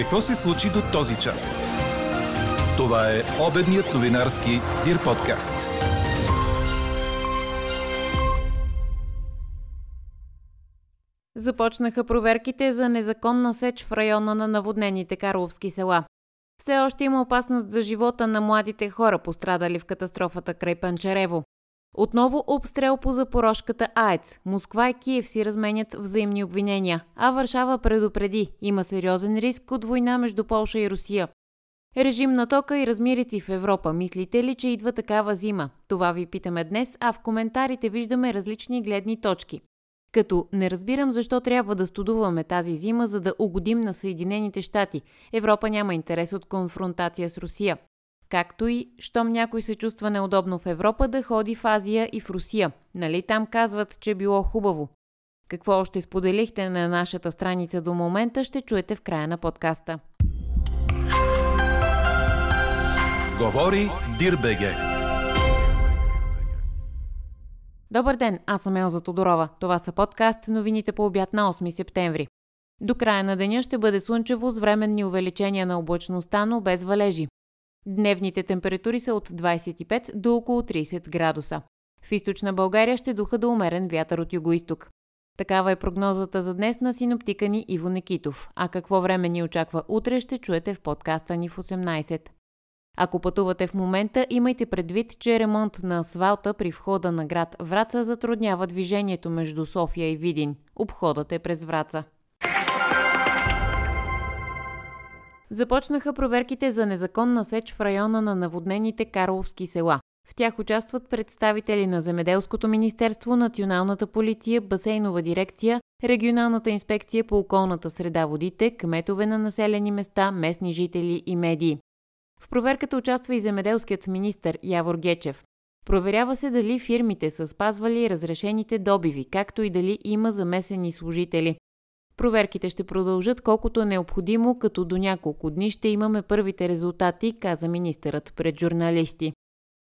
Какво се случи до този час? Това е обедният новинарски Дир подкаст. Започнаха проверките за незаконна сеч в района на наводнените Карловски села. Все още има опасност за живота на младите хора, пострадали в катастрофата край Панчарево. Отново обстрел по запорожката АЕЦ. Москва и Киев си разменят взаимни обвинения, а Варшава предупреди, има сериозен риск от война между Полша и Русия. Режим на тока и размирици в Европа. Мислите ли, че идва такава зима? Това ви питаме днес, а в коментарите виждаме различни гледни точки. Като не разбирам защо трябва да студуваме тази зима, за да угодим на Съединените щати. Европа няма интерес от конфронтация с Русия. Както и, щом някой се чувства неудобно в Европа, да ходи в Азия и в Русия. Нали там казват, че било хубаво? Какво още споделихте на нашата страница до момента, ще чуете в края на подкаста. Говори Дирбеге. Добър ден, аз съм Елза Тодорова. Това са подкаст новините по обяд на 8 септември. До края на деня ще бъде слънчево с временни увеличения на облачността, но без валежи. Дневните температури са от 25 до около 30 градуса. В източна България ще духа до умерен вятър от югоисток. Такава е прогнозата за днес на синоптика ни Иво Некитов. А какво време ни очаква утре ще чуете в подкаста ни в 18. Ако пътувате в момента, имайте предвид, че ремонт на асфалта при входа на град Враца затруднява движението между София и Видин. Обходът е през Враца. Започнаха проверките за незаконна сеч в района на наводнените Карловски села. В тях участват представители на Земеделското министерство, Националната полиция, Басейнова дирекция, Регионалната инспекция по околната среда водите, кметове на населени места, местни жители и медии. В проверката участва и земеделският министр Явор Гечев. Проверява се дали фирмите са спазвали разрешените добиви, както и дали има замесени служители. Проверките ще продължат колкото е необходимо, като до няколко дни ще имаме първите резултати, каза министърът пред журналисти.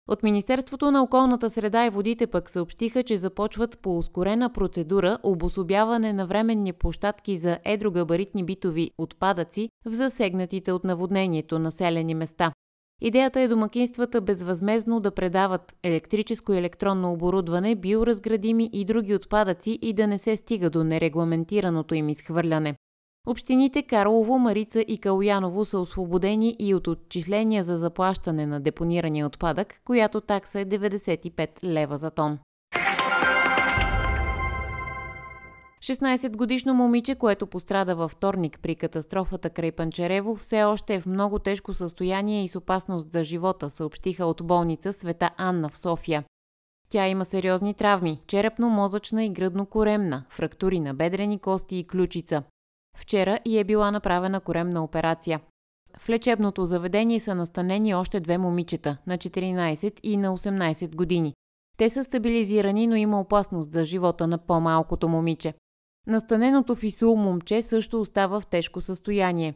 От Министерството на околната среда и водите пък съобщиха, че започват по ускорена процедура обособяване на временни площадки за едрогабаритни битови отпадъци в засегнатите от наводнението населени места. Идеята е домакинствата безвъзмезно да предават електрическо и електронно оборудване, биоразградими и други отпадъци и да не се стига до нерегламентираното им изхвърляне. Общините Карлово, Марица и Калуяново са освободени и от отчисления за заплащане на депонирания отпадък, която такса е 95 лева за тон. 16-годишно момиче, което пострада във вторник при катастрофата край Панчерево, все още е в много тежко състояние и с опасност за живота, съобщиха от болница Света Анна в София. Тя има сериозни травми – черепно-мозъчна и гръдно-коремна, фрактури на бедрени кости и ключица. Вчера и е била направена коремна операция. В лечебното заведение са настанени още две момичета на 14 и на 18 години. Те са стабилизирани, но има опасност за живота на по-малкото момиче. Настаненото в Исул момче също остава в тежко състояние.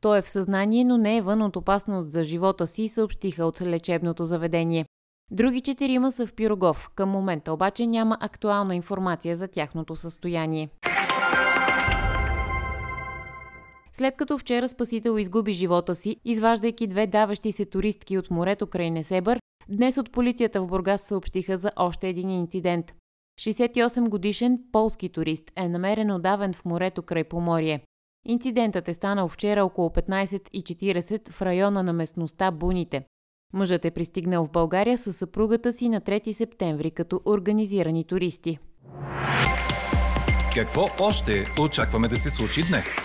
Той е в съзнание, но не е вън от опасност за живота си, съобщиха от лечебното заведение. Други четирима са в Пирогов. Към момента обаче няма актуална информация за тяхното състояние. След като вчера спасител изгуби живота си, изваждайки две даващи се туристки от морето край Несебър, днес от полицията в Бургас съобщиха за още един инцидент. 68 годишен полски турист е намерен отдавен в морето край Поморие. Инцидентът е станал вчера около 15.40 в района на местността Буните. Мъжът е пристигнал в България със съпругата си на 3 септември като организирани туристи. Какво още очакваме да се случи днес?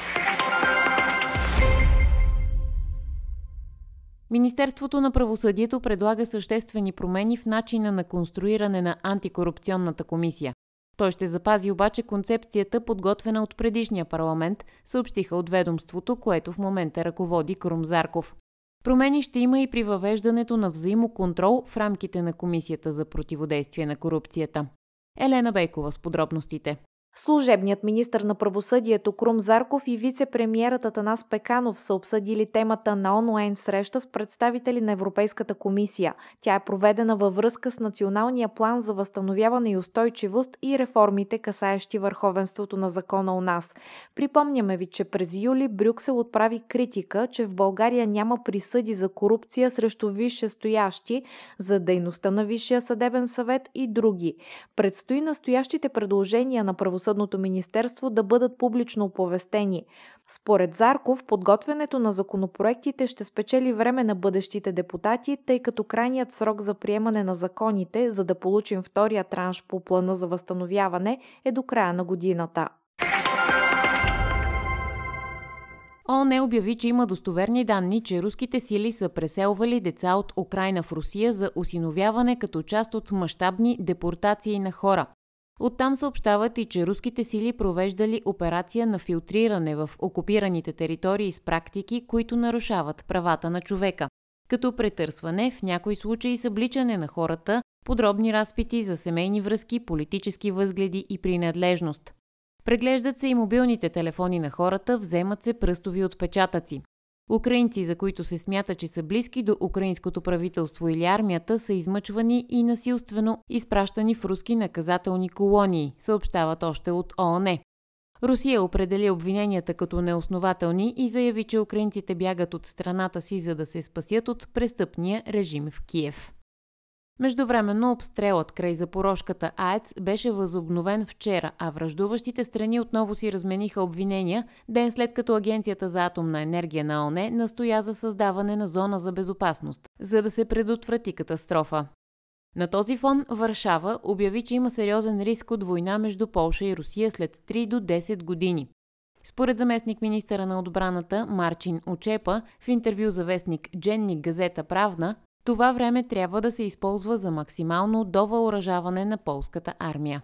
Министерството на правосъдието предлага съществени промени в начина на конструиране на антикорупционната комисия. Той ще запази обаче концепцията, подготвена от предишния парламент, съобщиха от ведомството, което в момента ръководи Крум Зарков. Промени ще има и при въвеждането на взаимоконтрол в рамките на Комисията за противодействие на корупцията. Елена Бейкова с подробностите. Служебният министр на правосъдието Крум Зарков и вице-премьерът Атанас Пеканов са обсъдили темата на онлайн среща с представители на Европейската комисия. Тя е проведена във връзка с Националния план за възстановяване и устойчивост и реформите, касаещи върховенството на закона у нас. Припомняме ви, че през юли Брюксел отправи критика, че в България няма присъди за корупция срещу висше стоящи, за дейността на Висшия съдебен съвет и други. Предстои настоящите предложения на правосъдното министерство да бъдат публично оповестени. Според Зарков, подготвянето на законопроектите ще спечели време на бъдещите депутати, тъй като крайният срок за приемане на законите, за да получим втория транш по плана за възстановяване, е до края на годината. ООН обяви, че има достоверни данни, че руските сили са преселвали деца от Украина в Русия за осиновяване като част от мащабни депортации на хора. Оттам съобщават и, че руските сили провеждали операция на филтриране в окупираните територии с практики, които нарушават правата на човека, като претърсване, в някои случаи събличане на хората, подробни разпити за семейни връзки, политически възгледи и принадлежност. Преглеждат се и мобилните телефони на хората, вземат се пръстови отпечатъци. Украинци, за които се смята, че са близки до украинското правителство или армията, са измъчвани и насилствено изпращани в руски наказателни колонии, съобщават още от ООН. Русия определи обвиненията като неоснователни и заяви, че украинците бягат от страната си, за да се спасят от престъпния режим в Киев. Междувременно обстрелът край запорожката АЕЦ беше възобновен вчера, а връждуващите страни отново си размениха обвинения, ден след като Агенцията за атомна енергия на ОНЕ настоя за създаване на зона за безопасност, за да се предотврати катастрофа. На този фон Варшава обяви, че има сериозен риск от война между Полша и Русия след 3 до 10 години. Според заместник министъра на отбраната Марчин Очепа в интервю за вестник Дженник Газета Правна, това време трябва да се използва за максимално довъоръжаване на полската армия.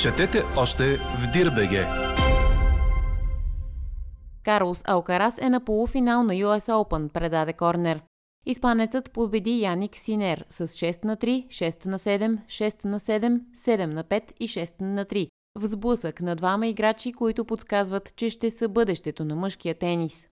Четете още в Дирбеге. Карлос Алкарас е на полуфинал на US Open, предаде Корнер. Испанецът победи Яник Синер с 6 на 3, 6 на 7, 6 на 7, 7 на 5 и 6 на 3. В сблъсък на двама играчи, които подсказват, че ще са бъдещето на мъжкия тенис.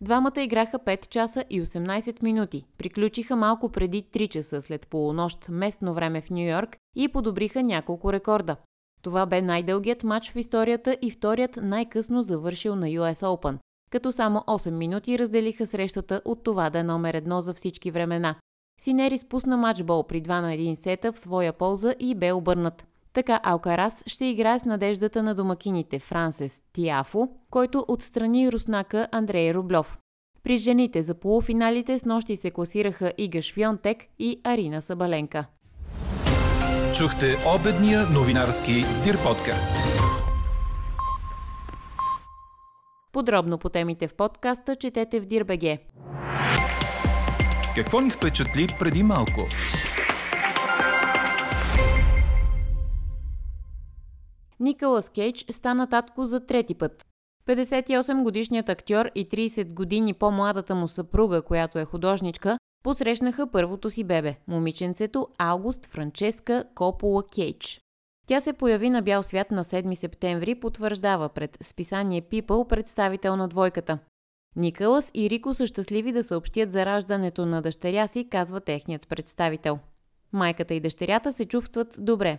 Двамата играха 5 часа и 18 минути, приключиха малко преди 3 часа след полунощ местно време в Нью Йорк и подобриха няколко рекорда. Това бе най-дългият матч в историята и вторият най-късно завършил на US Open, като само 8 минути разделиха срещата от това да е номер едно за всички времена. Синери спусна матчбол при 2 на 1 сета в своя полза и бе обърнат. Така Алкарас ще играе с надеждата на домакините Франсес Тиафо, който отстрани руснака Андрей Рублев. При жените за полуфиналите с нощи се класираха Ига Швионтек и Арина Сабаленка. Чухте обедния новинарски Дир подкаст. Подробно по темите в подкаста четете в Дирбеге. Какво ни впечатли преди малко? Николас Кейдж стана татко за трети път. 58-годишният актьор и 30 години по-младата му съпруга, която е художничка, посрещнаха първото си бебе – момиченцето Август Франческа Копола Кейдж. Тя се появи на бял свят на 7 септември, потвърждава пред списание People представител на двойката. Никълас и Рико са щастливи да съобщят за раждането на дъщеря си, казва техният представител. Майката и дъщерята се чувстват добре.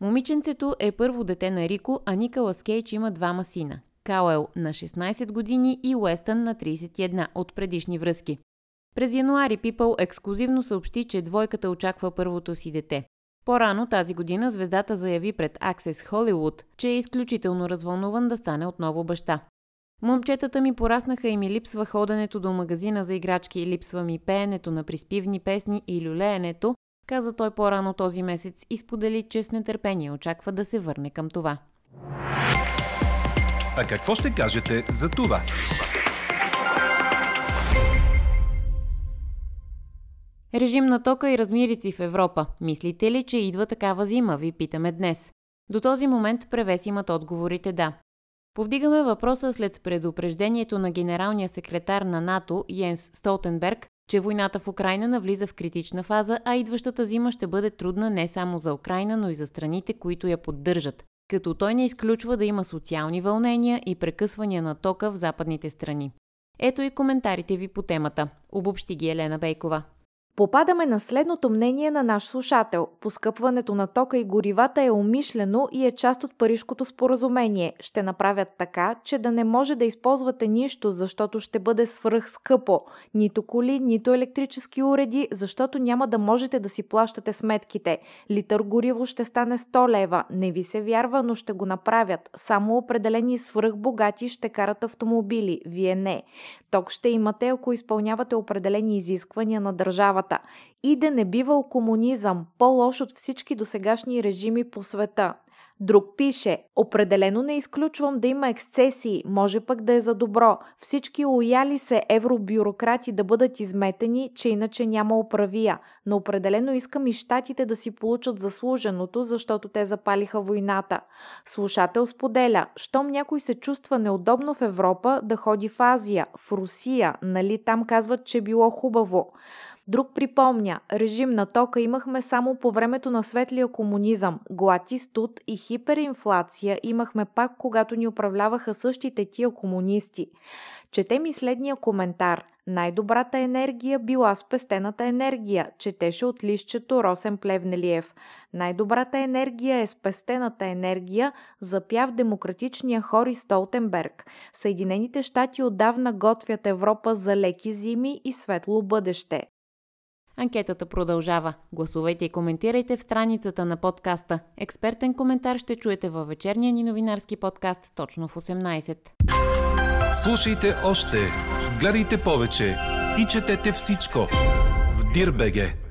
Момиченцето е първо дете на Рико, а Никълас Кейдж има двама сина – Кауел на 16 години и Уестън на 31 от предишни връзки. През януари People ексклюзивно съобщи, че двойката очаква първото си дете. По-рано тази година звездата заяви пред Access Hollywood, че е изключително развълнуван да стане отново баща. Момчетата ми пораснаха и ми липсва ходенето до магазина за играчки, липсва ми пеенето на приспивни песни и люлеенето, каза той по-рано този месец и сподели, че с нетърпение очаква да се върне към това. А какво ще кажете за това? Режим на тока и размирици в Европа. Мислите ли, че идва такава зима, ви питаме днес. До този момент превес имат отговорите да. Повдигаме въпроса след предупреждението на генералния секретар на НАТО Йенс Столтенберг, че войната в Украина навлиза в критична фаза, а идващата зима ще бъде трудна не само за Украина, но и за страните, които я поддържат. Като той не изключва да има социални вълнения и прекъсвания на тока в западните страни. Ето и коментарите ви по темата. Обобщи ги Елена Бейкова. Попадаме на следното мнение на наш слушател. Поскъпването на тока и горивата е умишлено и е част от Парижкото споразумение. Ще направят така, че да не може да използвате нищо, защото ще бъде свръх скъпо. Нито коли, нито електрически уреди, защото няма да можете да си плащате сметките. Литър гориво ще стане 100 лева. Не ви се вярва, но ще го направят. Само определени свръхбогати ще карат автомобили. Вие не. Ток ще имате, ако изпълнявате определени изисквания на държавата държавата и да не бивал комунизъм, по-лош от всички досегашни режими по света. Друг пише, определено не изключвам да има ексцесии, може пък да е за добро. Всички лояли се евробюрократи да бъдат изметени, че иначе няма оправия. Но определено искам и щатите да си получат заслуженото, защото те запалиха войната. Слушател споделя, щом някой се чувства неудобно в Европа, да ходи в Азия, в Русия, нали там казват, че било хубаво. Друг припомня, режим на тока имахме само по времето на светлия комунизъм. Глати студ и хиперинфлация имахме пак, когато ни управляваха същите тия комунисти. Чете ми следния коментар. Най-добрата енергия била спестената енергия, четеше от лището Росен Плевнелиев. Най-добрата енергия е спестената енергия, запя в демократичния хор и Столтенберг. Съединените щати отдавна готвят Европа за леки зими и светло бъдеще. Анкетата продължава. Гласувайте и коментирайте в страницата на подкаста. Експертен коментар ще чуете във вечерния ни новинарски подкаст точно в 18. Слушайте още, гледайте повече и четете всичко в Дирбеге.